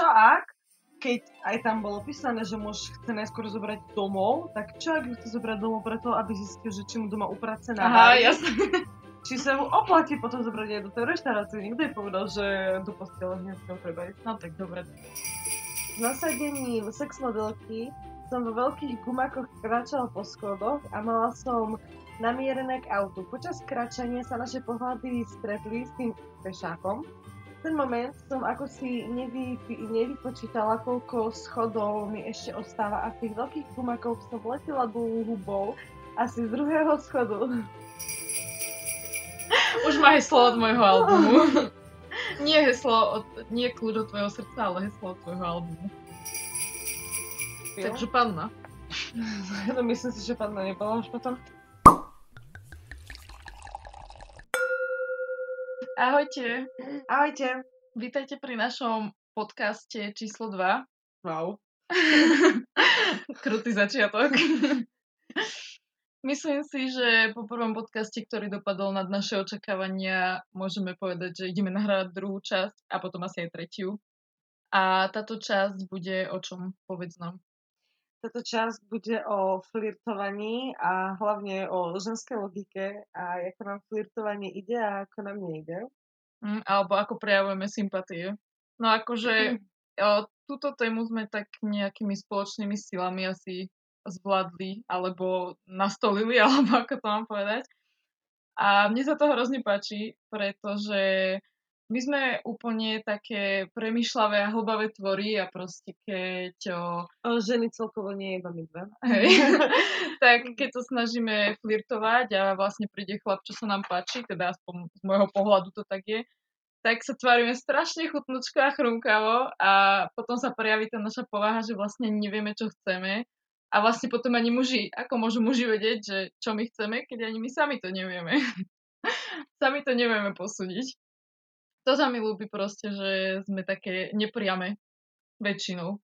čo ak, keď aj tam bolo písané, že muž chce najskôr zobrať domov, tak čo ak chce zobrať domov preto, aby zistil, že či mu doma uprace na Aha, jasne. Či sa mu oplatí potom zobrať aj do tej reštaurácie. Nikto jej povedal, že do postele hneď treba ísť. No tak dobre. S nasadením sex modelky som vo veľkých gumakoch kráčala po schodoch a mala som namierené k autu. Počas kráčania sa naše pohľady stretli s tým pešákom. Ten moment som ako si nevy, nevypočítala, koľko schodov mi ešte ostáva a v tých veľkých gumakoch som letela dolu hubou asi z druhého schodu. Už má heslo od môjho albumu. nie heslo od, nie kľúč od tvojho srdca, ale heslo od tvojho albumu. Takže panna. No myslím si, že panna nebola už potom. Ahojte. Ahojte. Vítajte pri našom podcaste číslo 2. Wow. Krutý začiatok. Myslím si, že po prvom podcaste, ktorý dopadol nad naše očakávania, môžeme povedať, že ideme nahrávať druhú časť a potom asi aj tretiu. A táto časť bude o čom? Povedz nám. Táto časť bude o flirtovaní a hlavne o ženskej logike a ako nám flirtovanie ide a ako nám nejde. Mm, alebo ako prejavujeme sympatie. No akože o, túto tému sme tak nejakými spoločnými silami asi zvládli alebo nastolili, alebo ako to mám povedať. A mne sa to hrozne páči, pretože my sme úplne také premyšľavé a hlbavé tvory a proste keď... O... o ženy celkovo nie iba my dve. Hej. tak keď sa snažíme flirtovať a vlastne príde chlap, čo sa nám páči, teda aspoň z môjho pohľadu to tak je, tak sa tvárime strašne chutnočko a chrumkavo a potom sa prejaví tá naša povaha, že vlastne nevieme, čo chceme. A vlastne potom ani muži, ako môžu muži vedieť, že čo my chceme, keď ani my sami to nevieme. sami to nevieme posúdiť to sa mi ľúbi proste, že sme také nepriame väčšinou.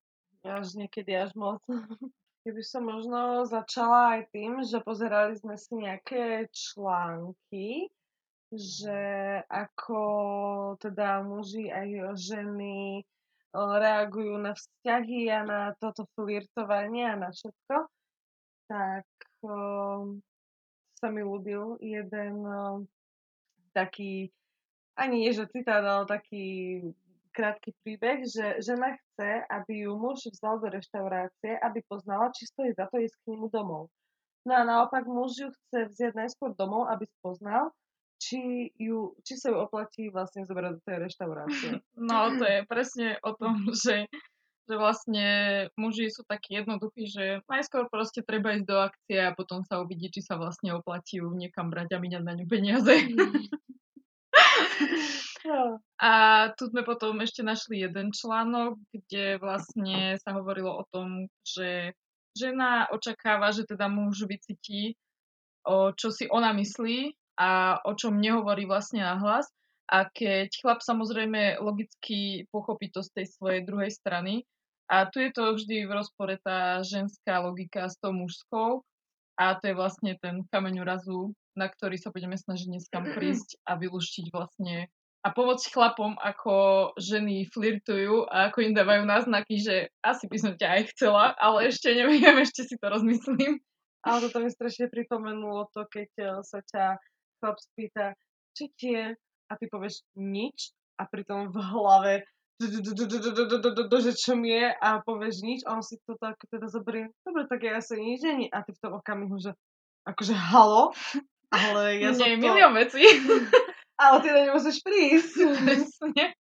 Až niekedy až moc. Keby som možno začala aj tým, že pozerali sme si nejaké články, že ako teda muži aj ženy reagujú na vzťahy a na toto flirtovanie a na všetko, tak um, sa mi ľúbil jeden um, taký ani nie, že citát, ale taký krátky príbeh, že žena chce, aby ju muž vzal do reštaurácie, aby poznala, či stojí za to ísť k nemu domov. No a naopak muž ju chce vziať najskôr domov, aby spoznal, či, ju, či sa ju oplatí vlastne zobrať do tej reštaurácie. No to je presne o tom, že, že vlastne muži sú takí jednoduchí, že najskôr proste treba ísť do akcie a potom sa uvidí, či sa vlastne oplatí ju niekam brať a míňať na ňu peniaze. A tu sme potom ešte našli jeden článok, kde vlastne sa hovorilo o tom, že žena očakáva, že teda muž vycíti, o čo si ona myslí a o čom nehovorí vlastne nahlas. A keď chlap samozrejme logicky pochopí to z tej svojej druhej strany, a tu je to vždy v rozpore tá ženská logika s tou mužskou, a to je vlastne ten kameň urazu na ktorý sa budeme snažiť dneska prísť a vylúštiť vlastne a pomôcť chlapom, ako ženy flirtujú a ako im dávajú náznaky, že asi by som ťa aj chcela, ale ešte neviem, ešte si to rozmyslím. Ale toto mi strašne pripomenulo to, keď eh, sa ťa chlap spýta, či tie, a ty povieš nič a pritom v hlave že čo mi je a povieš nič a on si to tak teda zoberie, dobre, tak ja asi nič není a ty v tom okamihu, že akože halo, ale ja Nie, to... milión vecí. Ale ty na nemusíš prísť. Presne.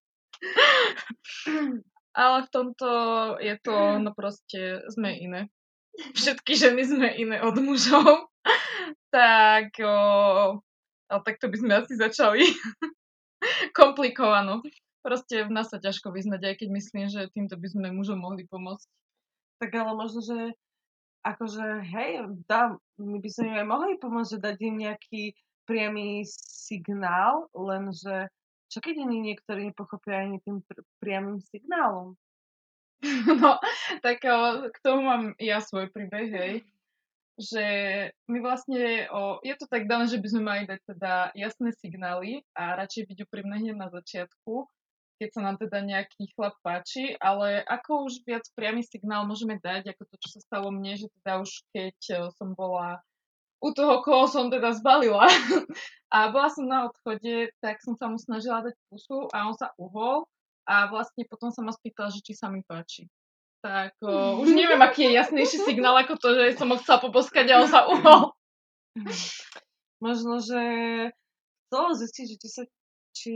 Ale v tomto je to, no proste, sme iné. Všetky ženy sme iné od mužov. tak, o, ale takto by sme asi začali. Komplikovano. Proste v nás sa ťažko vyznať, aj keď myslím, že týmto by sme mužom mohli pomôcť. Tak ale možno, že akože hej, dá, my by sme im aj mohli pomôcť, že dať im nejaký priamy signál, lenže čo keď ani niektorí nepochopia ani tým pr- priamým signálom? No, tak k tomu mám ja svoj príbeh, hej. Že my vlastne, o, je to tak dané, že by sme mali dať teda jasné signály a radšej byť úprimné hneď na začiatku, keď sa nám teda nejaký chlap páči, ale ako už viac priamy signál môžeme dať, ako to, čo sa stalo mne, že teda už keď e, som bola u toho, koho som teda zbalila a bola som na odchode, tak som sa mu snažila dať pusu a on sa uhol a vlastne potom sa ma spýtal, že či sa mi páči. Tak o, už neviem, aký je jasnejší signál ako to, že som ho chcela poboskať a on sa uhol. Možno, že chcel zistiť, že či sa či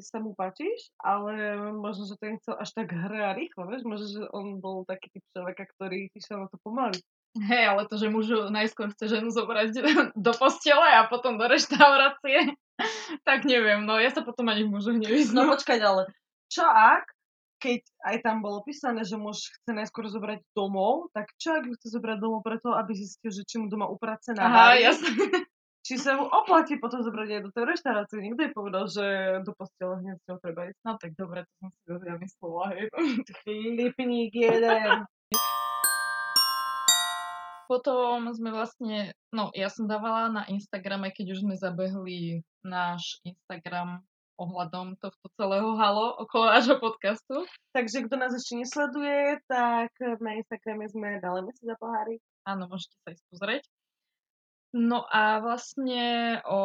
sa mu páčiš, ale možno, že to nechcel až tak hre a rýchlo, vieš? Možno, že on bol taký typ človeka, ktorý išiel na to pomaly. Hej, ale to, že mužu najskôr chce ženu zobrať do postele a potom do reštaurácie, tak neviem, no ja sa potom ani v mužoch nevyznám. No počkať, ale čo ak, keď aj tam bolo písané, že muž chce najskôr zobrať domov, tak čo ak ju chce zobrať domov preto, aby zistil, že či mu doma uprace na Aha, jasne či sa mu oplatí potom zobrať aj do tej reštaurácie. Nikto jej povedal, že do postele hneď s treba ísť. No tak dobre, to som si ja myslela, hej. Chlipník jeden. Potom sme vlastne, no ja som dávala na Instagrame, keď už sme zabehli náš Instagram ohľadom tohto celého halo okolo nášho podcastu. Takže kto nás ešte nesleduje, tak na Instagrame sme dali si za pohári. Áno, môžete sa ísť pozrieť. No a vlastne o,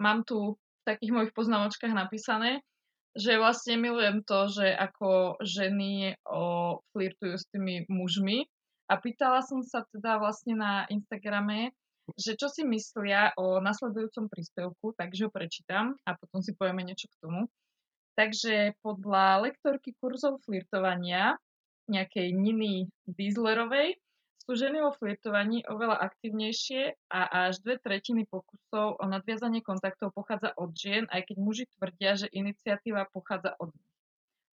mám tu v takých mojich poznámočkách napísané, že vlastne milujem to, že ako ženy o, flirtujú s tými mužmi. A pýtala som sa teda vlastne na Instagrame, že čo si myslia o nasledujúcom príspevku, takže ho prečítam a potom si povieme niečo k tomu. Takže podľa lektorky kurzov flirtovania, nejakej Niny Dieslerovej, sú ženy vo flirtovaní oveľa aktívnejšie a až dve tretiny pokusov o nadviazanie kontaktov pochádza od žien, aj keď muži tvrdia, že iniciatíva pochádza od nich.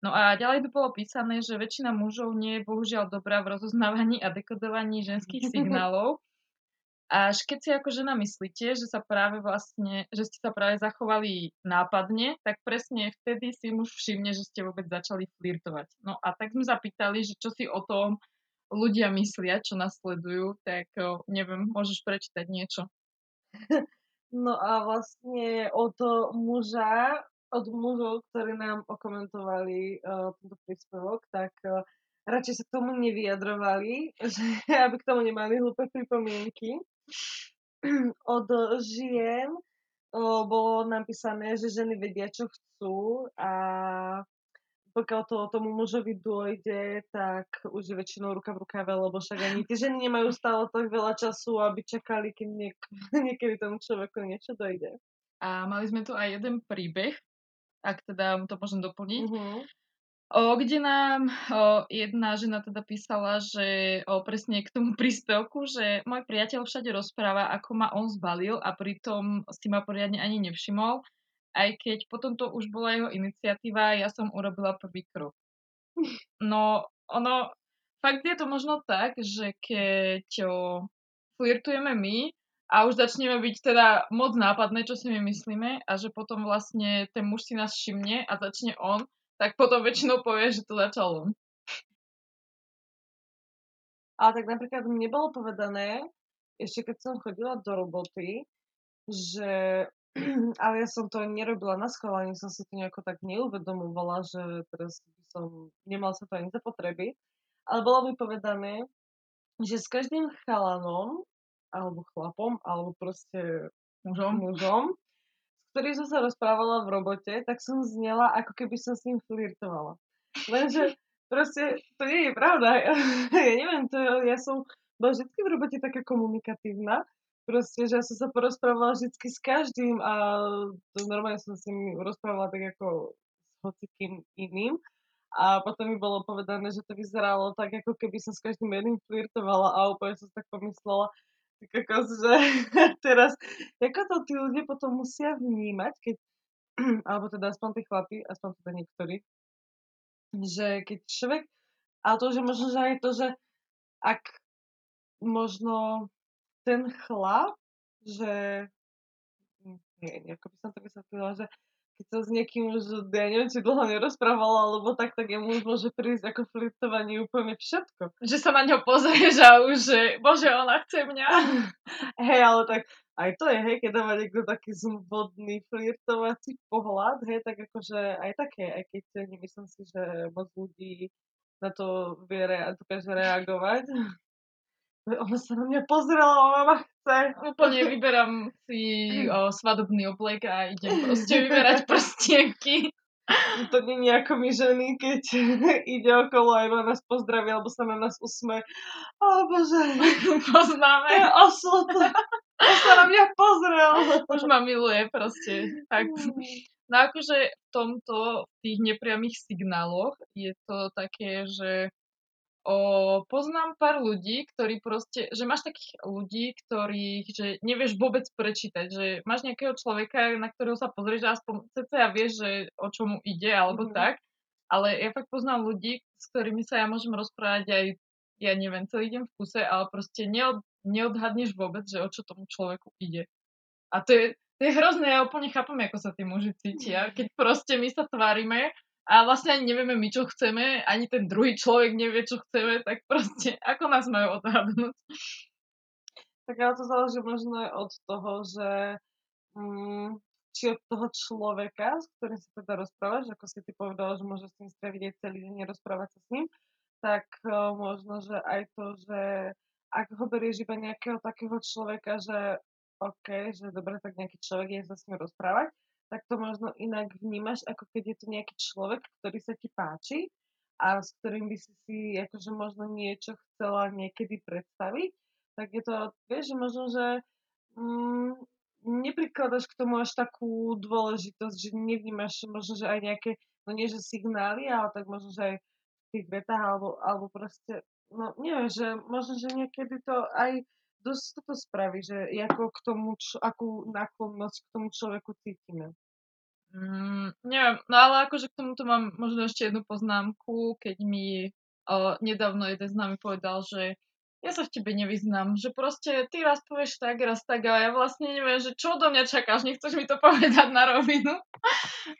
No a ďalej tu bolo písané, že väčšina mužov nie je bohužiaľ dobrá v rozoznávaní a dekodovaní ženských signálov. Až keď si ako žena myslíte, že sa práve vlastne, že ste sa práve zachovali nápadne, tak presne vtedy si muž všimne, že ste vôbec začali flirtovať. No a tak sme zapýtali, že čo si o tom ľudia myslia, čo nasledujú, tak neviem, môžeš prečítať niečo. No a vlastne od muža, od mužov, ktorí nám okomentovali uh, tento príspevok, tak uh, radšej sa k tomu nevyjadrovali, že aby k tomu nemali hlúpe pripomienky. Od žien uh, bolo napísané, že ženy vedia, čo chcú a pokiaľ to tomu mužovi dôjde, tak už je väčšinou ruka v rukave, lebo však ani tie ženy nemajú stále tak veľa času, aby čakali, keď niek- niekedy tomu človeku niečo dojde. A mali sme tu aj jeden príbeh, ak teda to môžem doplniť. Uh-huh. O, kde nám o, jedna žena teda písala, že o, presne k tomu príspevku, že môj priateľ všade rozpráva, ako ma on zbalil a pritom si ma poriadne ani nevšimol aj keď potom to už bola jeho iniciatíva, ja som urobila prvý krok. No, ono, fakt je to možno tak, že keď o, flirtujeme my a už začneme byť teda moc nápadné, čo si my myslíme a že potom vlastne ten muž si nás všimne a začne on, tak potom väčšinou povie, že to začal on. Ale tak napríklad mne bolo povedané, ešte keď som chodila do roboty, že ale ja som to nerobila na schvál, ani som si to nejako tak neuvedomovala, že teraz by som, nemal sa to ani za potreby. Ale bolo mi povedané, že s každým chalanom, alebo chlapom, alebo proste mužom, mužom s ktorým som sa rozprávala v robote, tak som znela, ako keby som s ním flirtovala. Lenže proste to nie je pravda. Ja, ja neviem, to, ja som bola vždy v robote taká komunikatívna, proste, že ja som sa porozprávala vždy s každým a to normálne som s ním rozprávala tak ako s hocikým iným. A potom mi bolo povedané, že to vyzeralo tak, ako keby som s každým jedným flirtovala a úplne som tak pomyslela, ako, že teraz, ako to tí ľudia potom musia vnímať, keď, alebo teda aspoň tí chlapi, aspoň teda niektorí, že keď človek, ale to, že možno, že aj to, že ak možno ten chlap, že nie, ako by som to vysvetlila, že keď sa s niekým už, ja neviem, či dlho nerozprávala, alebo tak, tak jemu už môže prísť ako flirtovanie úplne všetko. Že sa na ňo pozrieš a už, že bože, ona chce mňa. Hej, ale tak aj to je, hej, keď dáva niekto taký zvodný flirtovací pohľad, hej, tak akože aj také, aj keď nemyslím si, že moc ľudí na to vie rea- dokáže reagovať. Ona sa na mňa pozrela, ona ma chce. Úplne vyberám si o, svadobný oblek a idem proste vyberať prstienky. To nie je ako my ženy, keď ide okolo a iba nás pozdraví, alebo sa na nás usme. O bože. Poznáme. Je osud. On sa na mňa pozrel. Už ma miluje proste. Tak. No akože v tomto, v tých nepriamých signáloch je to také, že o, poznám pár ľudí, ktorí proste, že máš takých ľudí, ktorých, že nevieš vôbec prečítať, že máš nejakého človeka, na ktorého sa pozrieš a aspoň ja vieš, že o čomu ide, alebo mm. tak, ale ja fakt poznám ľudí, s ktorými sa ja môžem rozprávať aj, ja neviem, celý deň v kuse, ale proste neod, neodhadneš vôbec, že o čo tomu človeku ide. A to je, to je hrozné, ja úplne chápem, ako sa tí muži cítia, keď proste my sa tvárime a vlastne ani nevieme my, čo chceme, ani ten druhý človek nevie, čo chceme, tak proste ako nás majú odhadnúť? Tak ale to záleží možno aj od toho, že mm, či od toho človeka, s ktorým sa teda rozprávaš, ako si ty povedala, že môžeš s ním straviť aj celý deň rozprávať sa s ním, tak uh, možno, že aj to, že ak ho berieš iba nejakého takého človeka, že OK, že dobre, tak nejaký človek je sa s ním rozprávať, tak to možno inak vnímaš, ako keď je to nejaký človek, ktorý sa ti páči a s ktorým by si si akože možno niečo chcela niekedy predstaviť, tak je to, vieš, že možno, že mm, neprikladaš k tomu až takú dôležitosť, že nevnímaš možno, že aj nejaké, no nie že signály, ale tak možno, že aj v tých vetách, alebo, alebo proste, no neviem, že možno, že niekedy to aj dosť to spraví, že ako k tomu, čo, akú náklonnosť k tomu človeku cítime. Mm, neviem, no ale akože k tomuto mám možno ešte jednu poznámku, keď mi o, nedávno jeden z nami povedal, že ja sa v tebe nevyznám, že proste ty raz povieš tak, raz tak a ja vlastne neviem, že čo do mňa čakáš, nechceš mi to povedať na rovinu.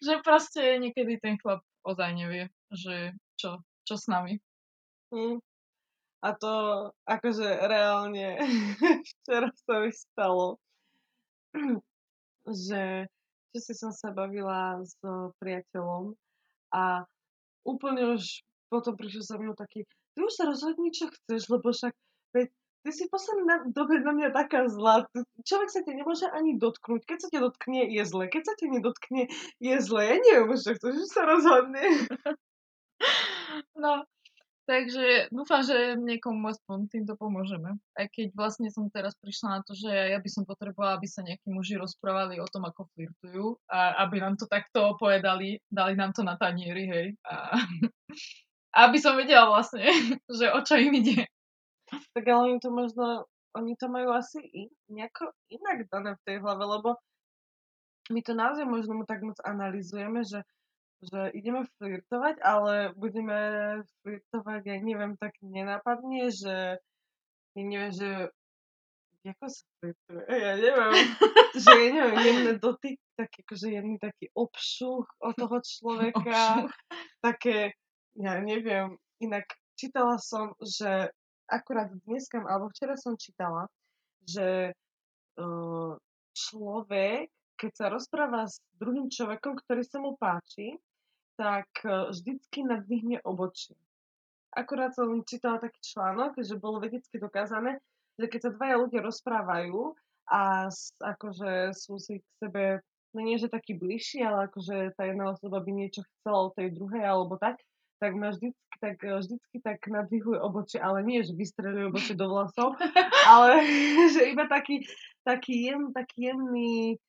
že proste niekedy ten chlap ozaj nevie, že čo, čo s nami. Mm. A to akože reálne včera sa mi stalo, že si som sa bavila s priateľom a úplne už potom prišiel sa mnou taký, ty už sa rozhodni, čo chceš, lebo však veď, ty si posledný na, dobe na mňa taká zlá. Človek sa ťa nemôže ani dotknúť. Keď sa ťa dotkne, je zle. Keď sa ťa nedotkne, je zle. Ja neviem už, čo chceš, že sa rozhodne. No, Takže dúfam, že niekomu aspoň týmto pomôžeme. Aj keď vlastne som teraz prišla na to, že ja by som potrebovala, aby sa nejakí muži rozprávali o tom, ako flirtujú a aby nám to takto povedali, dali nám to na tanieri, hej. A, aby som vedela vlastne, že o čo im ide. Tak ale oni to možno, oni to majú asi nejako inak dané v tej hlave, lebo my to naozaj možno tak moc analizujeme, že že ideme flirtovať, ale budeme flirtovať, ja neviem, tak nenápadne, že ja neviem, že ako sa flirtuje, ja neviem, že ja neviem, jemné dotyk, tak akože jemný taký obšuch od toho človeka, také, ja neviem, inak čítala som, že akurát dneska, alebo včera som čítala, že uh, človek, keď sa rozpráva s druhým človekom, ktorý sa mu páči, tak e, vždycky nadvihne obočie. Akurát som čítala taký článok, že bolo vedecky dokázané, že keď sa dvaja ľudia rozprávajú a akože sú si k sebe, no nie že taký bližší, ale akože tá jedna osoba by niečo chcela od tej druhej alebo tak, tak ma vždycky tak, e, vždycky tak nadvihuje obočie, ale nie, že vystreluje obočie do vlasov, ale že iba taký, taký, jem, taký jemný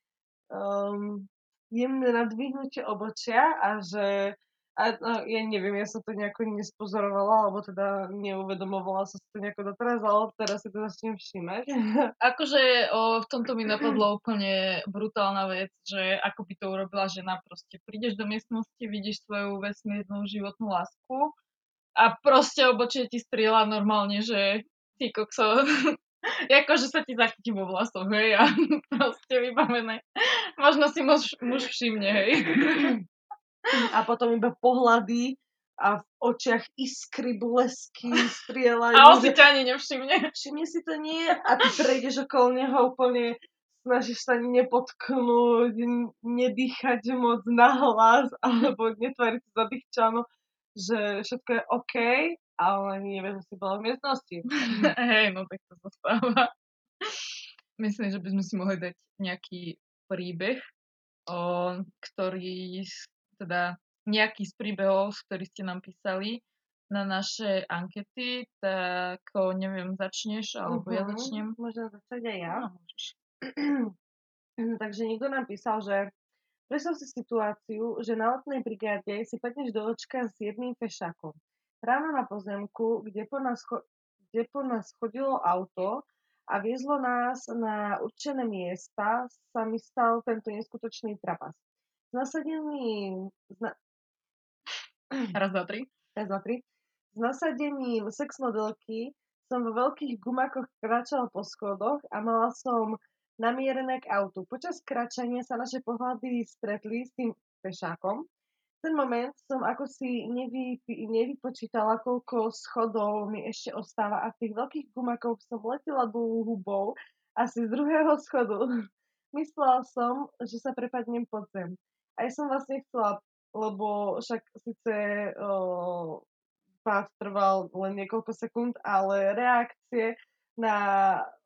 um, jemné nadvihnutie obočia a že a, no, ja neviem, ja som to nejako nespozorovala, alebo teda neuvedomovala som si to nejako doteraz, ale teraz si to začnem všímať. Akože o, v tomto mi napadlo úplne brutálna vec, že ako by to urobila žena, proste prídeš do miestnosti, vidíš svoju vesmírnu životnú lásku a proste obočie ti strieľa normálne, že ty kokso, akože sa ti zachytí vo vlasoch, hej, a proste vybavené. Možno si muž, muž všimne, hej. A potom iba pohľady a v očiach iskry, blesky, strieľajú. A on si ťa ani nevšimne. Všimne si to nie a ty prejdeš okolo neho úplne snažíš sa nepotknúť, nedýchať moc nahlas, alebo netvoriť zadýchčano, že všetko je OK, ale nevieš, že si bola v miestnosti. Hej, no tak to sa stáva. Myslím, že by sme si mohli dať nejaký príbeh, o, ktorý, teda nejaký z príbehov, z ktorých ste nám písali na naše ankety, tak o, neviem, začneš, alebo uh-huh. ja Mhm, začnem. Môžem začať aj ja. No, môžeš. Takže niekto nám písal, že predstav si situáciu, že na letnej brigáde si padneš do očka s jedným fešákom. Ráno na pozemku, kde po nás, kde po nás chodilo auto a viezlo nás na určené miesta, sa mi stal tento neskutočný trapas. S nasadeným, s na, Raz, dva, tri. raz, dva, tri. S nasadením sex modelky som vo veľkých gumakoch kráčala po schodoch a mala som namierené k autu. Počas kráčania sa naše pohľady stretli s tým pešákom. Ten moment som ako si nevy, nevypočítala, koľko schodov mi ešte ostáva a v tých veľkých gumakoch som letela dolu hubou asi z druhého schodu. Myslela som, že sa prepadnem pod zem. Aj som vlastne chcela, lebo však síce o, pád trval len niekoľko sekúnd, ale reakcie na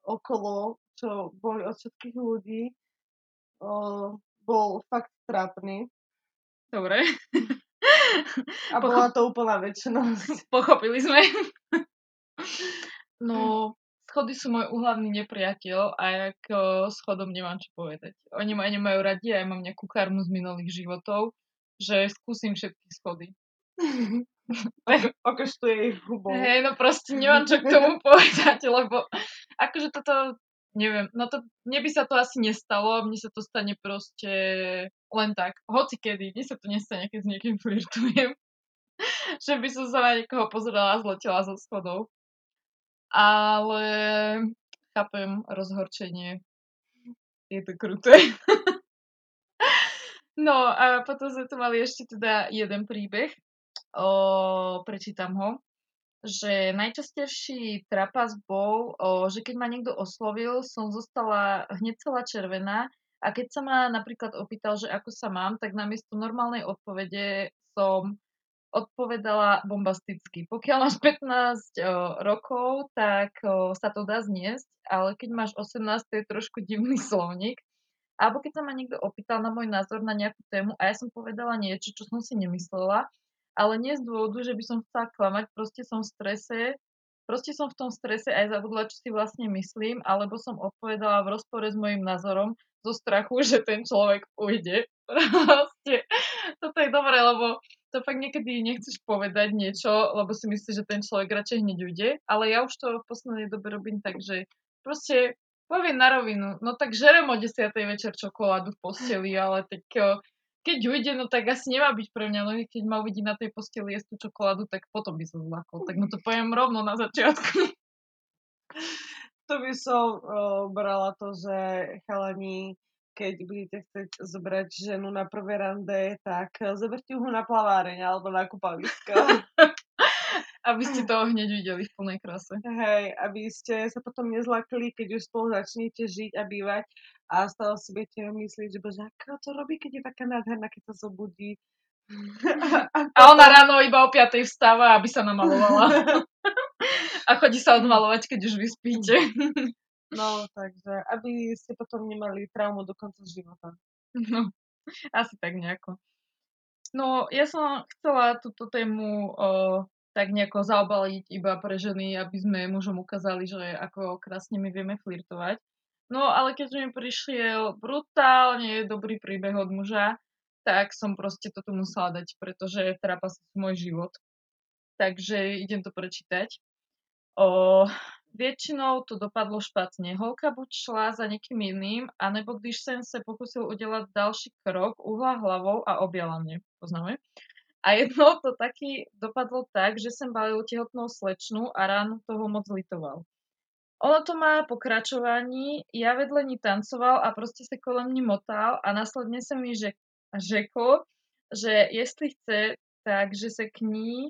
okolo, čo boli od všetkých ľudí, o, bol fakt trápny. Dobre. A bola to úplná väčšinosť. Pochopili sme. No, schody sú môj úhlavný nepriateľ a ako schodom nemám čo povedať. Oni ma nemajú radi a ja mám nejakú karmu z minulých životov, že skúsim všetky schody. Okoštuje ich hubou. Hej, no proste nemám čo k tomu povedať, lebo akože toto, neviem, no to, mne by sa to asi nestalo, mne sa to stane proste len tak, hoci kedy, mne sa to nestane, keď s niekým flirtujem, že by som sa na niekoho pozerala a zletela zo schodov. Ale chápem rozhorčenie. Je to kruté. no a potom sme tu mali ešte teda jeden príbeh, o, prečítam ho, že najčastejší trapas bol, že keď ma niekto oslovil, som zostala hneď celá červená a keď sa ma napríklad opýtal, že ako sa mám, tak namiesto normálnej odpovede som odpovedala bombasticky. Pokiaľ máš 15 o, rokov, tak sa to dá zniesť, ale keď máš 18, to je trošku divný slovník. Alebo keď sa ma niekto opýtal na môj názor na nejakú tému a ja som povedala niečo, čo som si nemyslela, ale nie z dôvodu, že by som chcela klamať, proste som v strese, proste som v tom strese aj zabudla, čo si vlastne myslím, alebo som odpovedala v rozpore s mojim názorom zo strachu, že ten človek ujde. Proste, toto je dobré, lebo to fakt niekedy nechceš povedať niečo, lebo si myslíš, že ten človek radšej hneď ujde, ale ja už to v poslednej dobe robím tak, že proste poviem na rovinu, no tak žerem o 10. večer čokoládu v posteli, ale tak o, keď ujde, no tak asi nemá byť pre mňa, no keď ma uvidí na tej posteli jesť tú čokoládu, tak potom by som zlakol, tak mu to poviem rovno na začiatku. To by som o, brala to, že chalani, keď budete chcieť zobrať ženu na prvé rande, tak zoberte ho na plaváreň alebo na kúpalisko. Aby ste toho hneď videli v plnej krase. Hej, aby ste sa potom nezlakli, keď už spolu začnete žiť a bývať a stále si budete myslieť, že bože, ako to robí, keď je taká nádherná, keď sa zobudí. A ona ráno iba o 5 vstáva, aby sa namalovala. A chodí sa odmalovať, keď už vyspíte. No, takže aby ste potom nemali traumu do konca života. No, asi tak nejako. No, ja som chcela túto tému o, tak nejako zaobaliť iba pre ženy, aby sme mužom ukázali, že ako krásne my vieme flirtovať. No, ale keďže mi prišiel brutálne dobrý príbeh od muža, tak som proste to tu musela dať, pretože trápa sa môj život. Takže idem to prečítať. O, většinou to dopadlo špatně. Holka buď šla za někým jiným, anebo když jsem se pokusil udělat další krok, uhla hlavou a objala mě. Poznáme? A jednou to taky dopadlo tak, že jsem balil těhotnou slečnu a ráno toho moc litoval. Ono to má pokračování, já vedle ní tancoval a prostě se kolem ní motal a následně jsem mi řek, řekl, že jestli chce, takže se k ní,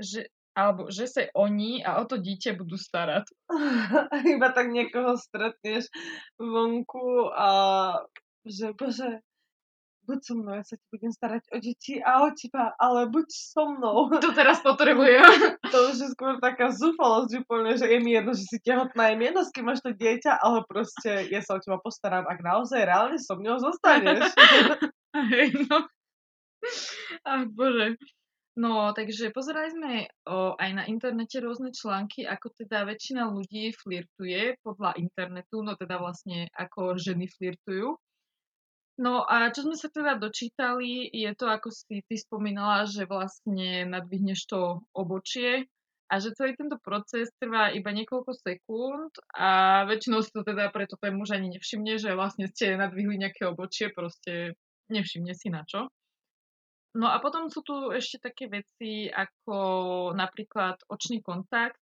že, Alebo že sa oni a o to dieťa budú starať. Iba tak niekoho stretneš vonku a že bože, buď so mnou, ja sa ti budem starať o deti a o teba, ale buď so mnou. To teraz potrebujem. to už je skôr taká zúfalosť úplne, že je mi jedno, že si tehotná, je mi jedno, s kým máš to dieťa, ale proste ja sa o teba postaram, ak naozaj reálne so mnou zostaneš. Hej, no. Ach, bože. No, takže pozerali sme o, aj na internete rôzne články, ako teda väčšina ľudí flirtuje podľa internetu, no teda vlastne ako ženy flirtujú. No a čo sme sa teda dočítali, je to, ako si ty spomínala, že vlastne nadvihneš to obočie a že celý tento proces trvá iba niekoľko sekúnd a väčšinou si to teda preto ten muž ani nevšimne, že vlastne ste nadvihli nejaké obočie, proste nevšimne si na čo. No a potom sú tu ešte také veci ako napríklad očný kontakt,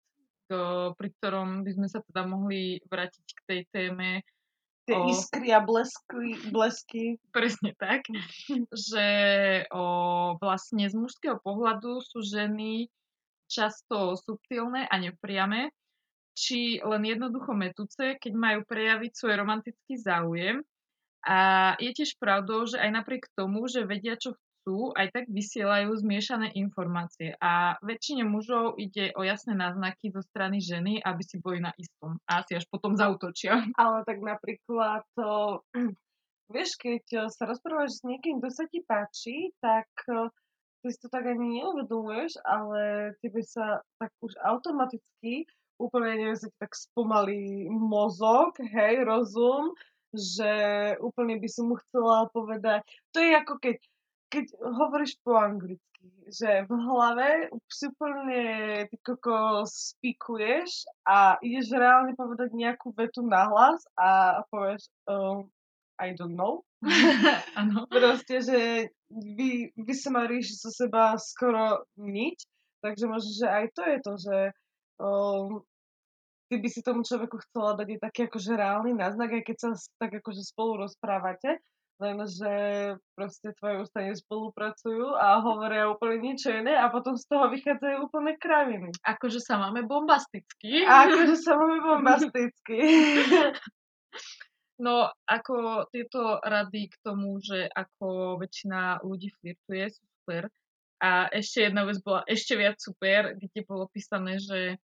pri ktorom by sme sa teda mohli vrátiť k tej téme Tie o... iskry a blesky, blesky. Presne tak. že o, vlastne z mužského pohľadu sú ženy často subtilné a nepriame, či len jednoducho metúce, keď majú prejaviť svoj romantický záujem. A je tiež pravdou, že aj napriek tomu, že vedia, čo sú, aj tak vysielajú zmiešané informácie a väčšine mužov ide o jasné náznaky zo strany ženy, aby si boli na istom a asi až potom zautočia. Ale tak napríklad to, vieš, keď sa rozprávaš s niekým, kto sa ti páči, tak ty si to tak ani neuvedomuješ, ale tebe sa tak už automaticky úplne, neviem, sa tak spomalí mozog, hej, rozum, že úplne by som mu chcela povedať, to je ako keď keď hovoríš po anglicky, že v hlave si úplne ty koko spikuješ a ideš reálne povedať nejakú vetu nahlas a povieš um, I don't know. Áno. Proste, že vy, vy sa maríš zo seba skoro nič, takže možno, že aj to je to, že um, ty by si tomu človeku chcela dať taký akože reálny náznak, aj keď sa tak akože spolu rozprávate, lenže proste tvoje ústa nespolupracujú a hovoria úplne niečo iné a potom z toho vychádzajú úplne kraviny. Akože sa máme bombasticky. A akože sa máme bombasticky. No, ako tieto rady k tomu, že ako väčšina ľudí flirtuje, sú super. A ešte jedna vec bola ešte viac super, kde bolo písané, že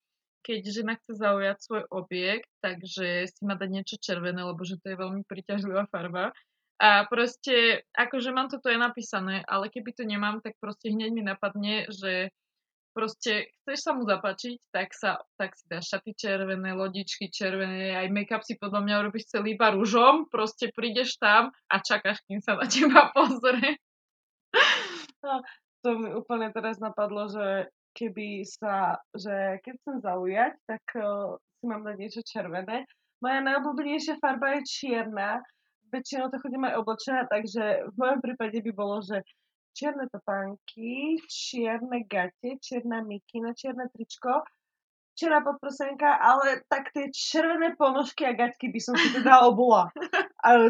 keď žena chce zaujať svoj objekt, takže si má dať niečo červené, lebo že to je veľmi priťažlivá farba. A proste, akože mám toto je napísané, ale keby to nemám, tak proste hneď mi napadne, že proste chceš sa mu zapáčiť, tak, sa, tak si dáš šaty červené, lodičky červené, aj make-up si podľa mňa urobíš celý iba rúžom, proste prídeš tam a čakáš, kým sa na teba pozrie. No, to mi úplne teraz napadlo, že keby sa, že keď chcem zaujať, tak uh, si mám dať niečo červené. Moja najobľúbenejšia farba je čierna, väčšinou to chodím aj oblečená, takže v mojom prípade by bolo, že čierne topánky, čierne gate, čierna mikina, čierne tričko, čierna podprsenka, ale tak tie červené ponožky a gaťky by som si teda obula.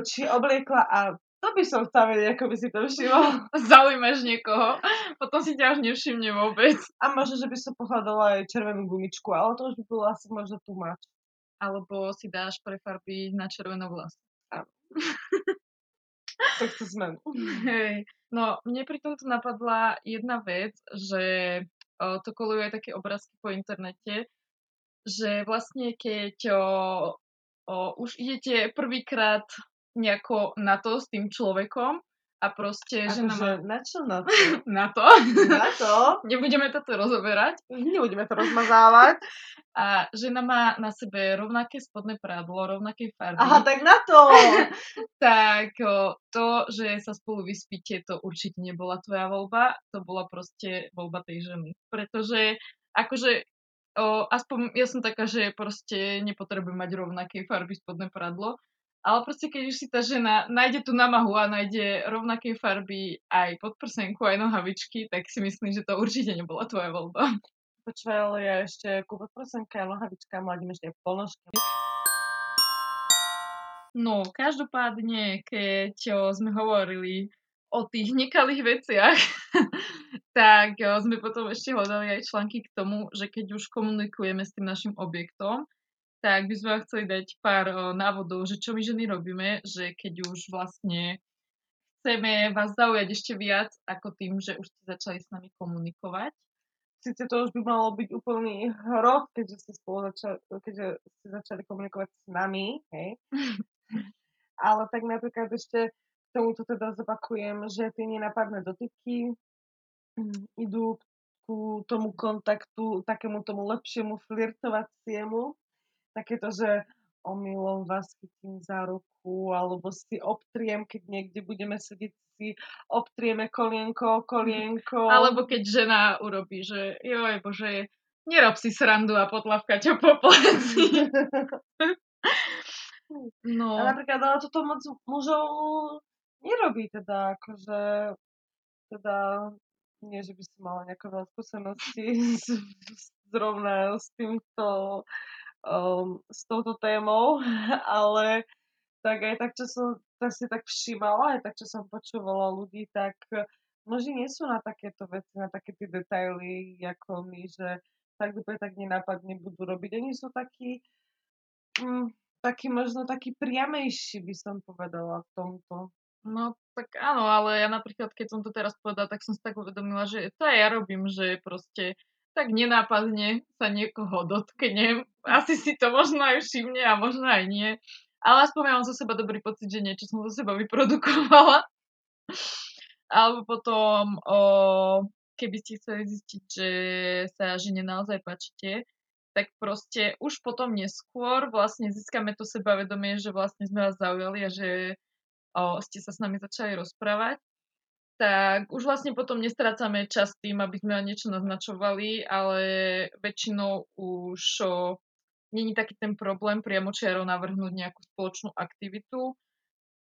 Či obliekla a to by som chcela vedieť, ako by si to všimol. Zaujímaš niekoho, potom si ťa už nevšimne vôbec. A možno, že by som pohľadala aj červenú gumičku, ale to už by bolo asi možno tu mať. Alebo si dáš pre farby na červenú vlas. To sme. Hej. No, mne pri tomto napadla jedna vec, že o, to koluje také obrázky po internete, že vlastne keď o, o, už idete prvýkrát nejako na to s tým človekom a proste že žena má... Na čo na to? na to? Na to? Nebudeme toto rozoberať. Nebudeme to rozmazávať. A žena má na sebe rovnaké spodné prádlo, rovnaké farby. Aha, tak na to! tak to, že sa spolu vyspíte, to určite nebola tvoja voľba, to bola proste voľba tej ženy. Pretože akože o, aspoň ja som taká, že proste nepotrebujem mať rovnaké farby spodné prádlo, ale proste, keď už si tá žena nájde tú namahu a nájde rovnaké farby aj podprsenku, aj nohavičky, tak si myslím, že to určite nebola tvoja voľba. Počúvaj, ale ja ešte ku podprsenke a nohavičkám mladím ešte ponožky. No, každopádne, keď sme hovorili o tých nekalých veciach, tak jo, sme potom ešte hľadali aj články k tomu, že keď už komunikujeme s tým našim objektom, tak by sme vám chceli dať pár návodov, že čo my ženy robíme, že keď už vlastne chceme vás zaujať ešte viac ako tým, že už ste začali s nami komunikovať. Sice to už by malo byť úplný hrot, keďže ste spolu začali, keďže ste začali komunikovať s nami, hej. Ale tak napríklad ešte k tomuto teda zopakujem, že tie nenapadné dotyky mm, idú ku tomu kontaktu, takému tomu lepšiemu flirtovaciemu, takéto, že omylom vás chytím za ruku, alebo si obtriem, keď niekde budeme sedieť, si obtrieme kolienko, kolienko. Alebo keď žena urobí, že joj bože, nerob si srandu a potlavka ťa po pleci. no. A napríklad, ale toto moc mužov nerobí, teda akože, teda nie, že by si mala nejaké veľa skúsenosti zrovna s týmto um, s touto témou, ale tak aj tak, čo som tak si tak všímala, aj tak, čo som počúvala ľudí, tak muži nie sú na takéto veci, na také tie detaily, ako my, že tak dobre tak nenápadne budú robiť. Oni sú takí, mm, taký možno taký priamejší, by som povedala v tomto. No tak áno, ale ja napríklad, keď som to teraz povedala, tak som si tak uvedomila, že to aj ja robím, že proste tak nenápadne sa niekoho dotknem. Asi si to možno aj všimne a možno aj nie. Ale aspoň ja mám zo seba dobrý pocit, že niečo som zo seba vyprodukovala. Alebo potom, o, keby ste chceli zistiť, že sa žene naozaj páčite, tak proste už potom neskôr vlastne získame to sebavedomie, že vlastne sme vás zaujali a že o, ste sa s nami začali rozprávať tak už vlastne potom nestrácame čas tým, aby sme niečo naznačovali, ale väčšinou už o, není taký ten problém priamo čiaro navrhnúť nejakú spoločnú aktivitu.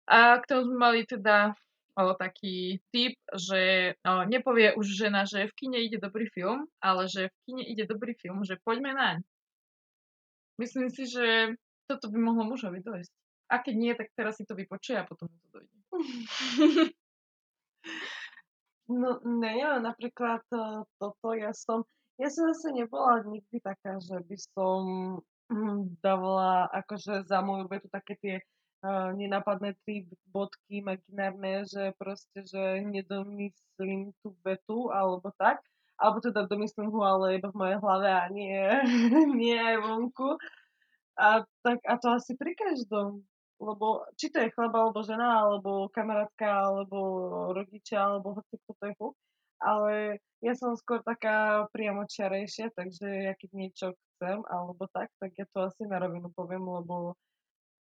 A k tomu sme mali teda o, taký tip, že o, nepovie už žena, že v kine ide dobrý film, ale že v kine ide dobrý film, že poďme naň. Myslím si, že toto by mohlo mužovi dojsť. A keď nie, tak teraz si to vypočuje a potom to dojde. No, ne, napríklad uh, toto ja som, ja som zase nebola nikdy taká, že by som hm, dávala akože za moju vetu také tie uh, nenapadné tri bodky imaginárne, že proste, že nedomyslím tú vetu alebo tak, alebo teda domyslím ho, ale iba v mojej hlave a nie, nie aj vonku. A, tak, a to asi pri každom lebo či to je chleba, alebo žena, alebo kamarátka, alebo rodičia, alebo hoci kto to je fuk. Ale ja som skôr taká priamočiarejšia, takže ja keď niečo chcem, alebo tak, tak ja to asi na rovinu poviem, lebo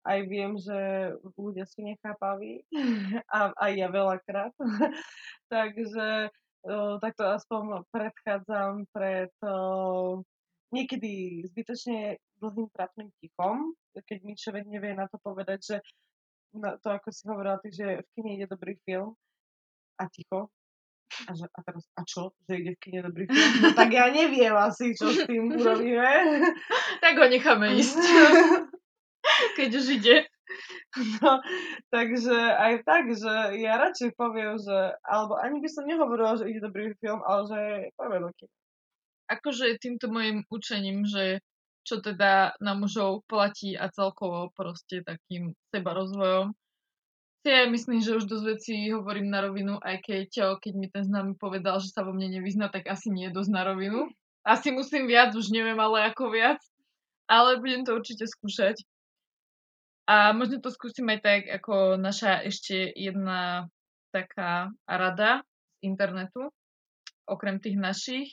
aj viem, že ľudia sú nechápaví a aj ja veľakrát. takže o, takto aspoň predchádzam pred o, niekedy zbytočne dlhým trápnym tichom, keď mi človek nevie na to povedať, že na to, ako si hovorila, ty, že v kine ide dobrý film a ticho. A, že, a teraz, a čo? Že ide v kine dobrý film? No tak ja neviem asi, čo s tým urobíme. tak ho necháme ísť. keď už ide. No, takže aj tak, že ja radšej poviem, že, alebo ani by som nehovorila, že ide dobrý film, ale že poviem do Akože týmto mojim učením, že čo teda na mužov platí a celkovo proste takým seba rozvojom. Ja myslím, že už dosť vecí hovorím na rovinu, aj keď, keď mi ten známy povedal, že sa vo mne nevyzna, tak asi nie dosť na rovinu. Asi musím viac, už neviem ale ako viac. Ale budem to určite skúšať. A možno to skúsim aj tak, ako naša ešte jedna taká rada z internetu, okrem tých našich,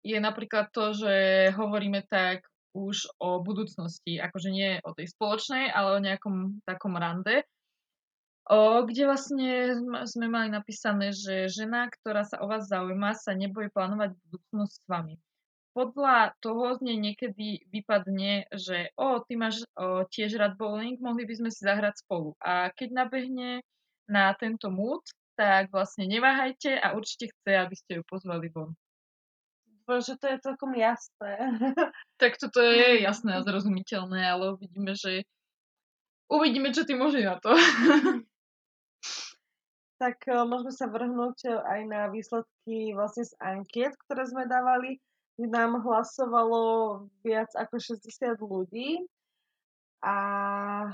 je napríklad to, že hovoríme tak už o budúcnosti, akože nie o tej spoločnej, ale o nejakom takom rande, o, kde vlastne sme mali napísané, že žena, ktorá sa o vás zaujíma, sa nebojí plánovať budúcnosť s vami. Podľa toho z nej niekedy vypadne, že o, ty máš o, tiež rád bowling, mohli by sme si zahrať spolu. A keď nabehne na tento mood, tak vlastne neváhajte a určite chce, aby ste ju pozvali von že to je celkom jasné. Tak toto je jasné a zrozumiteľné, ale uvidíme, že uvidíme, čo ty môže na to. tak uh, môžeme sa vrhnúť aj na výsledky vlastne z ankiet, ktoré sme dávali, kde nám hlasovalo viac ako 60 ľudí a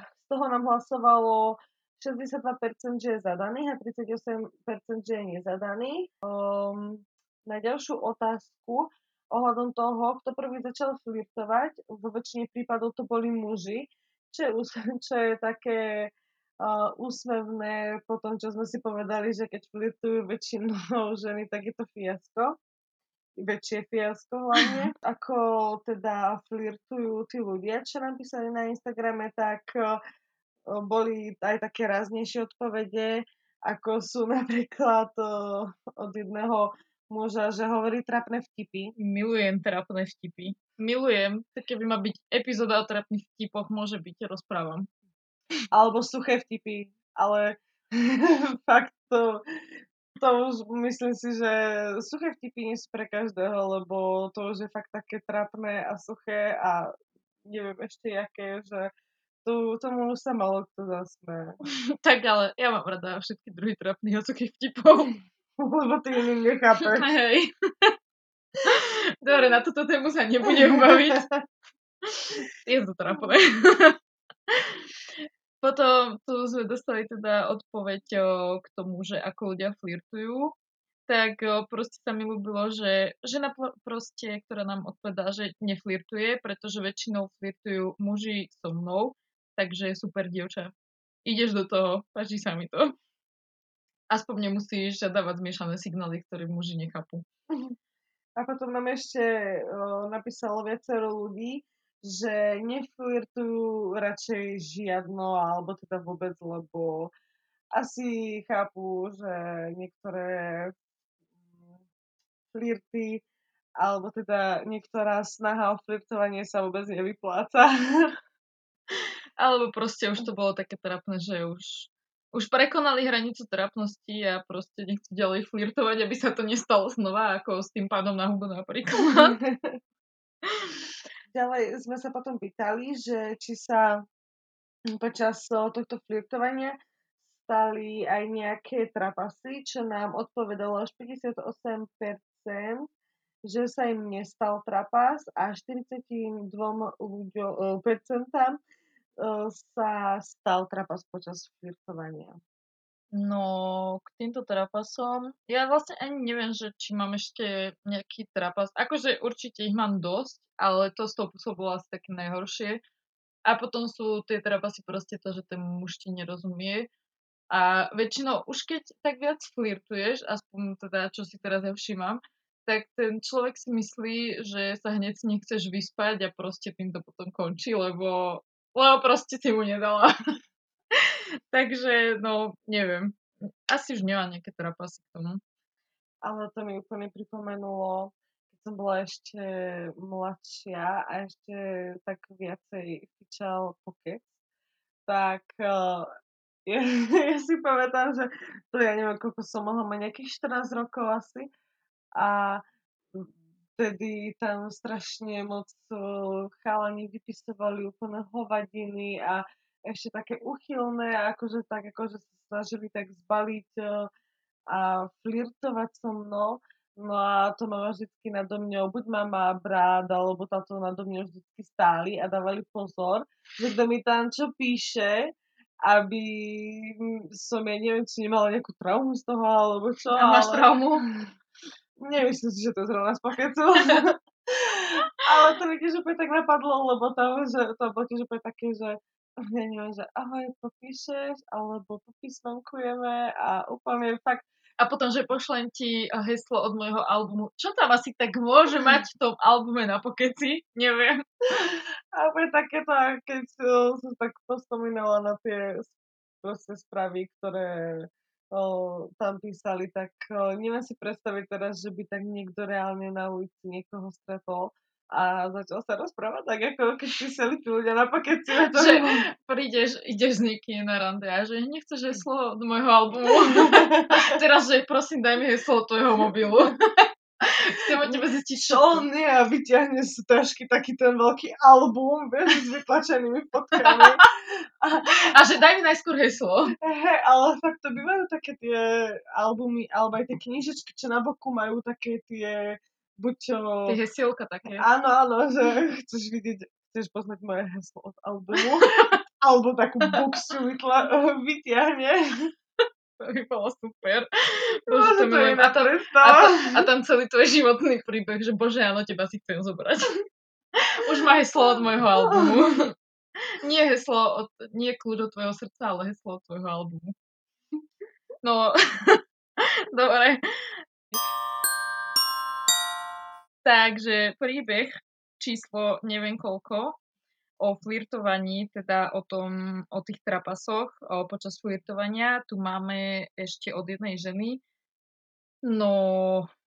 z toho nám hlasovalo 62%, že je zadaný a 38%, že je nezadaný. Um, na ďalšiu otázku ohľadom toho, kto prvý začal flirtovať, vo väčšine prípadov to boli muži, čo je, čo je také uh, úsmevné po tom, čo sme si povedali, že keď flirtujú väčšinou ženy, tak je to fiasko. Väčšie fiasko hlavne. Ako teda flirtujú tí ľudia, čo nám písali na Instagrame, tak uh, boli aj také ráznejšie odpovede, ako sú napríklad od jedného muža, že hovorí trapné vtipy. Milujem trapné vtipy. Milujem, tak keby má byť epizóda o trapných vtipoch, môže byť, rozprávam. Alebo suché vtipy, ale fakt to, to už myslím si, že suché vtipy nie sú pre každého, lebo to už je fakt také trapné a suché a neviem ešte jaké, že tu, tomu už sa malo kto zasme. tak ale ja mám rada všetky druhy trapných a suchých vtipov. Lebo ty iný nechápeš. Hej. Dobre, na túto tému sa nebudem baviť. Je to trapné. Potom tu sme dostali teda odpoveď k tomu, že ako ľudia flirtujú. Tak proste sa mi ľúbilo, že žena proste, ktorá nám odpovedá, že neflirtuje, pretože väčšinou flirtujú muži so mnou takže super dievča. Ideš do toho, páči sa mi to. Aspoň nemusíš dávať zmiešané signály, ktoré muži nechápu. A potom nám ešte o, napísalo viacero ľudí, že neflirtujú radšej žiadno, alebo teda vôbec, lebo asi chápu, že niektoré mm, flirty, alebo teda niektorá snaha o flirtovanie sa vôbec nevypláca. Alebo proste už to bolo také trapné, že už, už prekonali hranicu trapnosti a proste nechcú ďalej flirtovať, aby sa to nestalo znova, ako s tým pádom na hubu napríklad. ďalej sme sa potom pýtali, že či sa počas tohto flirtovania stali aj nejaké trapasy, čo nám odpovedalo až 58%, že sa im nestal trapas a 42% ľuďom, percentám sa stal trapas počas flirtovania? No, k týmto trapasom, ja vlastne ani neviem, že či mám ešte nejaký trapas. Akože určite ich mám dosť, ale to s tou pusou asi také najhoršie. A potom sú tie trapasy proste to, že ten muž ti nerozumie. A väčšinou už keď tak viac flirtuješ, aspoň teda, čo si teraz ja všímam, tak ten človek si myslí, že sa hneď s ním chceš vyspať a proste tým to potom končí, lebo lebo proste si mu nedala. Takže, no, neviem. Asi už nemá nejaké trapasy k tomu. Ale to mi úplne pripomenulo, keď som bola ešte mladšia a ešte tak viacej fičal pokec, tak uh, ja, ja si pamätám, že to ja neviem, koľko som mohla mať, nejakých 14 rokov asi. A vtedy tam strašne moc chalani vypisovali úplne hovadiny a ešte také uchylné, akože tak, akože sa snažili tak zbaliť a flirtovať so mnou. No a to mama vždycky nado mňou, buď mama, brat, alebo táto nado mňou vždycky stáli a dávali pozor, že kto mi tam čo píše, aby som, ja neviem, či nemala nejakú traumu z toho, alebo čo. A máš ale... traumu? Nemyslím si, že to zrovna pokecu. Ale to mi tiež úplne tak napadlo, lebo tam, že to bolo tiež úplne také, že ja neviem, že ahoj, popíšeš, alebo popísmankujeme a úplne fakt a potom, že pošlem ti heslo od môjho albumu. Čo tam asi tak môže mať v tom albume na pokeci? Neviem. A úplne takéto, keď som tak pospomínala na tie proste správy, ktoré o, tam písali, tak o, neviem si predstaviť teraz, že by tak niekto reálne na ulici niekoho stretol a začal sa rozprávať tak, ako keď písali tí ľudia na pakete. Že prídeš, ideš s niekým na rande a že nechceš heslo od môjho albumu. teraz, že prosím, daj mi heslo od tvojho mobilu. Chcem od teba zistiť čo on nie a vyťahne z tašky taký ten veľký album, vieš, s vytlačenými fotkami. A, a že daj mi najskôr heslo. Hej, ale fakt to bývajú také tie albumy, alebo aj tie knižečky, čo na boku majú také tie buď čo... Tie hesielka také. Áno, áno, že chceš vidieť, chceš poznať moje heslo od albumu. alebo takú buksu vytla, vytiahne. To by bolo super. Bože, to, to je a, tam, a, tam, a tam celý tvoj životný príbeh, že bože, áno, teba si chcem zobrať. Už má heslo od môjho albumu. Nie heslo, od, nie kľúč od tvojho srdca, ale heslo od tvojho albumu. No, dobre. Takže príbeh číslo neviem koľko o flirtovaní, teda o, tom, o tých trapasoch o, počas flirtovania. Tu máme ešte od jednej ženy. No,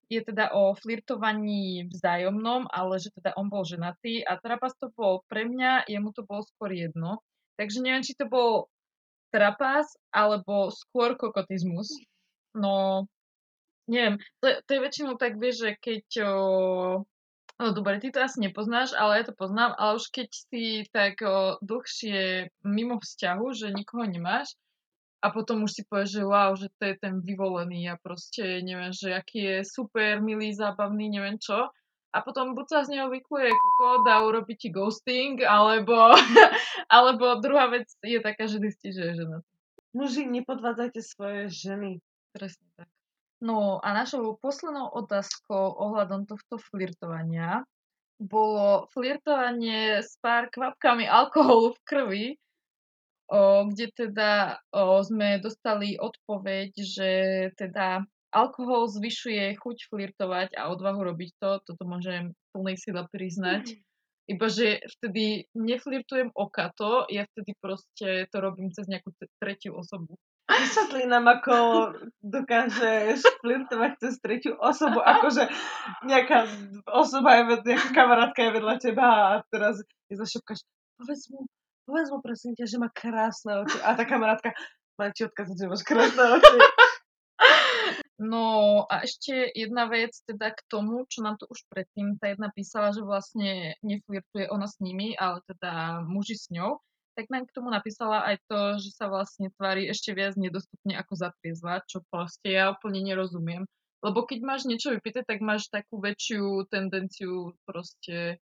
je teda o flirtovaní vzájomnom, ale že teda on bol ženatý a trapas to bol pre mňa, jemu to bolo skôr jedno. Takže neviem, či to bol trapas alebo skôr kokotizmus. No, Neviem, to, to je väčšinou tak, vieš, že keď... O, no dobre, ty to asi nepoznáš, ale ja to poznám, ale už keď si tak o, dlhšie mimo vzťahu, že nikoho nemáš, a potom už si povieš, že wow, že to je ten vyvolený a proste neviem, že aký je super, milý, zábavný, neviem čo. A potom buď sa z neho vykluje kokot a urobí ti ghosting, alebo, alebo druhá vec je taká, že zistí, že je žena. Muži, nepodvádzajte svoje ženy. Presne tak. No a našou poslednou otázkou ohľadom tohto flirtovania bolo flirtovanie s pár kvapkami alkoholu v krvi, o, kde teda o, sme dostali odpoveď, že teda alkohol zvyšuje chuť flirtovať a odvahu robiť to. Toto môžem plnej sila priznať. Iba, že vtedy neflirtujem okato, ja vtedy proste to robím cez nejakú tretiu osobu. Vysvetlí nám, ako dokážeš flirtovať cez tretiu osobu, akože nejaká osoba je, nejaká kamarátka je vedľa teba a teraz je zašupkáš, povedz mu, povedz mu prosím ťa, že má krásne oči. A tá kamarátka, má ti odkazať, že máš krásne oči. No a ešte jedna vec teda k tomu, čo nám tu už predtým tá jedna písala, že vlastne neflirtuje ona s nimi, ale teda muži s ňou tak nám k tomu napísala aj to, že sa vlastne tvári ešte viac nedostupne ako zatriezva, čo proste ja úplne nerozumiem. Lebo keď máš niečo vypité, tak máš takú väčšiu tendenciu proste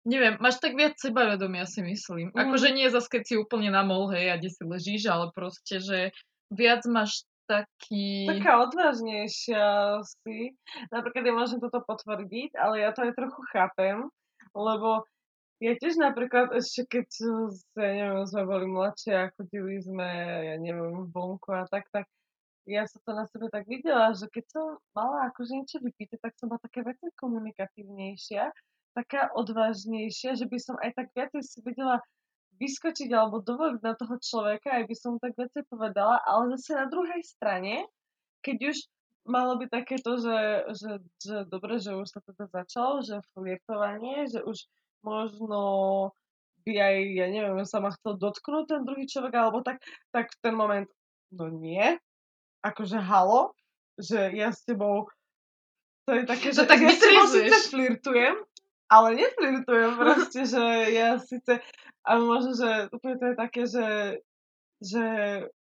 Neviem, máš tak viac sebavedomia si myslím. Mm. Akože nie zase, keď si úplne na molhe a kde si ležíš, ale proste, že viac máš taký... Taká odvážnejšia si. Napríklad ja môžem toto potvrdiť, ale ja to aj trochu chápem, lebo ja tiež napríklad ešte keď, ja neviem, sme boli mladšie a chodili sme, ja neviem, vonku a tak, tak ja som to na sebe tak videla, že keď som mala akože niečo vypíte, tak som bola taká viacej komunikatívnejšia, taká odvážnejšia, že by som aj tak viacej si vedela vyskočiť alebo dovoliť na toho človeka, aj by som tak viacej povedala, ale zase na druhej strane, keď už malo by takéto, že, že, že dobre, že už sa teda začalo, že flirtovanie, že už možno by aj, ja neviem, sa ma chcel dotknúť ten druhý človek, alebo tak, tak v ten moment, no nie, akože halo, že ja s tebou, to je také, že tak ja s tebou síce flirtujem, ale neflirtujem proste, že ja síce, a možno, že úplne to je také, že, že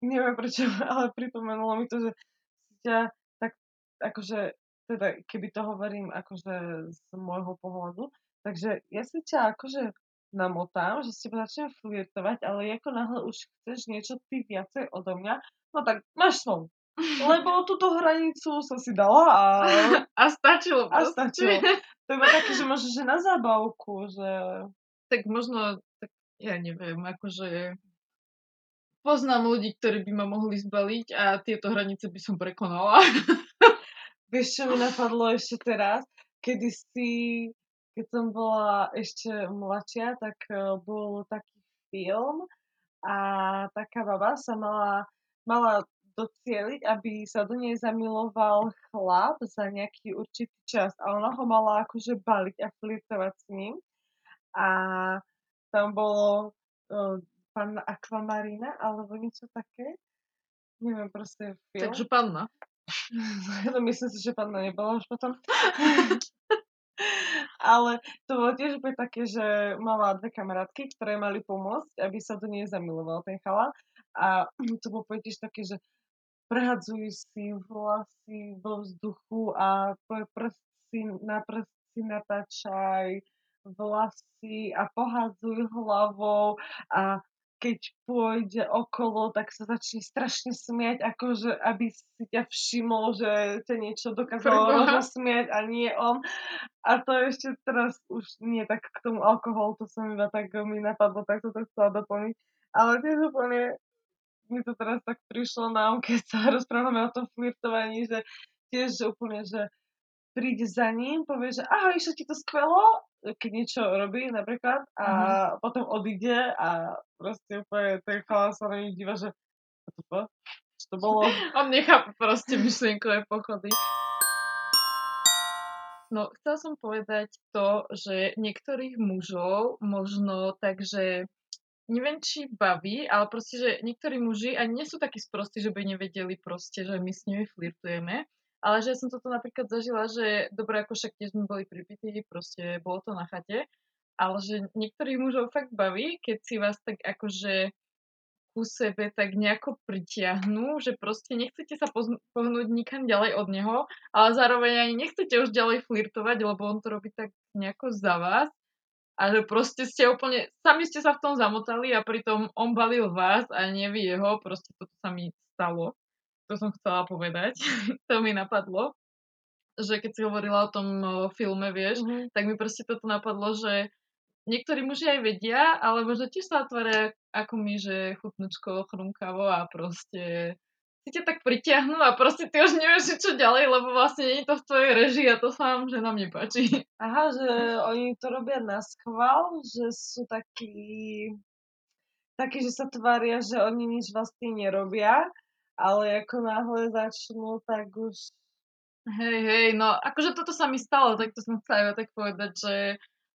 neviem prečo, ale pripomenulo mi to, že ťa tak akože, teda keby to hovorím akože z môjho pohľadu, Takže ja si ťa akože namotám, že s tebou začnem flirtovať, ale ako náhle už chceš niečo ty viacej odo mňa, no tak máš svoj. Lebo túto hranicu som si dala a... A stačilo. A stačilo. To je také, že možno, že na zábavku, že... Tak možno, tak ja neviem, akože poznám ľudí, ktorí by ma mohli zbaliť a tieto hranice by som prekonala. Vieš, čo mi napadlo ešte teraz? Kedy si keď som bola ešte mladšia, tak uh, bol taký film a taká baba sa mala, mala docieliť, aby sa do nej zamiloval chlap za nejaký určitý čas a ona ho mala akože baliť a flirtovať s ním. A tam bolo uh, panna Aquamarina alebo niečo také. Neviem, proste film. Takže panna. No myslím si, že panna nebola už potom. Ale to bolo tiež úplne také, že mala dve kamarátky, ktoré mali pomôcť, aby sa do nej zamiloval ten chala. A to bolo tiež také, že prehadzujú si vlasy vo vzduchu a prsty, na prsty natáčaj vlasy a pohádzujú hlavou a keď pôjde okolo, tak sa začne strašne smiať, akože aby si ťa všimol, že ťa niečo dokázalo rozosmiať a nie on. A to ešte teraz už nie tak k tomu alkoholu, to som iba tak mi napadlo, tak to chcela doplniť. Ale tiež úplne mi to teraz tak prišlo na keď sa rozprávame o tom flirtovaní, že tiež úplne, že príde za ním, povie, že ahoj, išlo ti to skvelo, keď niečo robí napríklad a uh-huh. potom odíde a proste úplne ten chalán sa na díva, že to, čo to bolo? On nechápe proste myšlienkové pochody. No, chcela som povedať to, že niektorých mužov možno tak, že neviem, či baví, ale proste, že niektorí muži ani nie sú takí sprostí, že by nevedeli proste, že my s nimi flirtujeme. Ale že som toto napríklad zažila, že dobre, ako však tiež sme boli pripití, proste bolo to na chate, ale že niektorých mužov fakt baví, keď si vás tak akože ku sebe tak nejako pritiahnu, že proste nechcete sa pohnúť nikam ďalej od neho, ale zároveň ani nechcete už ďalej flirtovať, lebo on to robí tak nejako za vás. A že proste ste úplne, sami ste sa v tom zamotali a pritom on balil vás a vy jeho, proste toto sa mi stalo to som chcela povedať, to mi napadlo, že keď si hovorila o tom filme, vieš, mm-hmm. tak mi proste toto napadlo, že niektorí muži aj vedia, ale možno tiež sa otvária ako my, že chutnúčko, chrumkavo a proste si ťa tak pritiahnu a proste ty už nevieš, čo ďalej, lebo vlastne nie je to v tvojej režii a to sa vám, že nám nepáči. Aha, že oni to robia na schvál, že sú takí, takí, že sa tvária, že oni nič vlastne nerobia ale ako náhle začnú, tak už... Hej, hej, no akože toto sa mi stalo, tak to som chcela iba tak povedať, že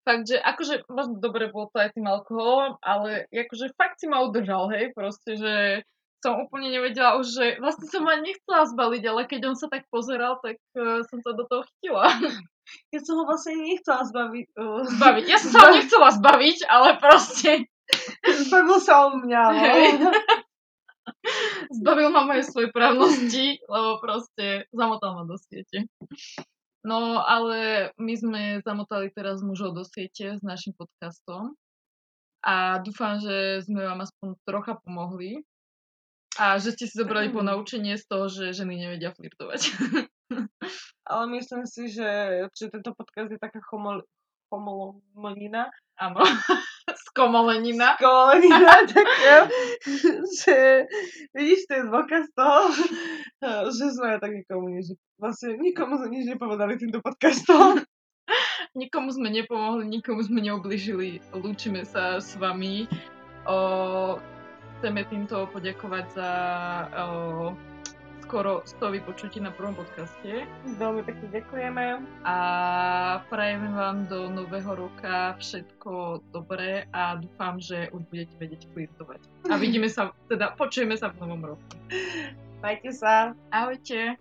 fakt, že akože možno dobre bolo to aj tým alkoholom, ale akože fakt si ma udržal, hej, proste, že som úplne nevedela už, že vlastne som ma nechcela zbaliť, ale keď on sa tak pozeral, tak uh, som sa do toho chytila. Ja som ho vlastne nechcela zbaviť. Uh, zbaviť. Ja som sa ho nechcela zbaviť, ale proste... Zbavil sa o mňa, no. Zbavil ma moje svoje právnosti, lebo proste zamotal ma do siete. No, ale my sme zamotali teraz mužov do siete s našim podcastom a dúfam, že sme vám aspoň trocha pomohli a že ste si zobrali po naučenie z toho, že ženy nevedia flirtovať. Ale myslím si, že, že tento podcast je taká chomol, chomolonina. Áno. Skomolenina. Skomolenina, tak ja, že vidíš, to je dôkaz toho, že sme tak nikomu nič, vlastne nikomu sme nič nepovedali týmto podcastom. nikomu sme nepomohli, nikomu sme neubližili. Lúčime sa s vami. O, chceme týmto poďakovať za o, skoro 100 vypočutí na prvom podcaste. Veľmi pekne ďakujeme. A prajeme vám do nového roka všetko dobré a dúfam, že už budete vedieť flirtovať. A vidíme sa, teda počujeme sa v novom roku. Majte sa. Ahojte.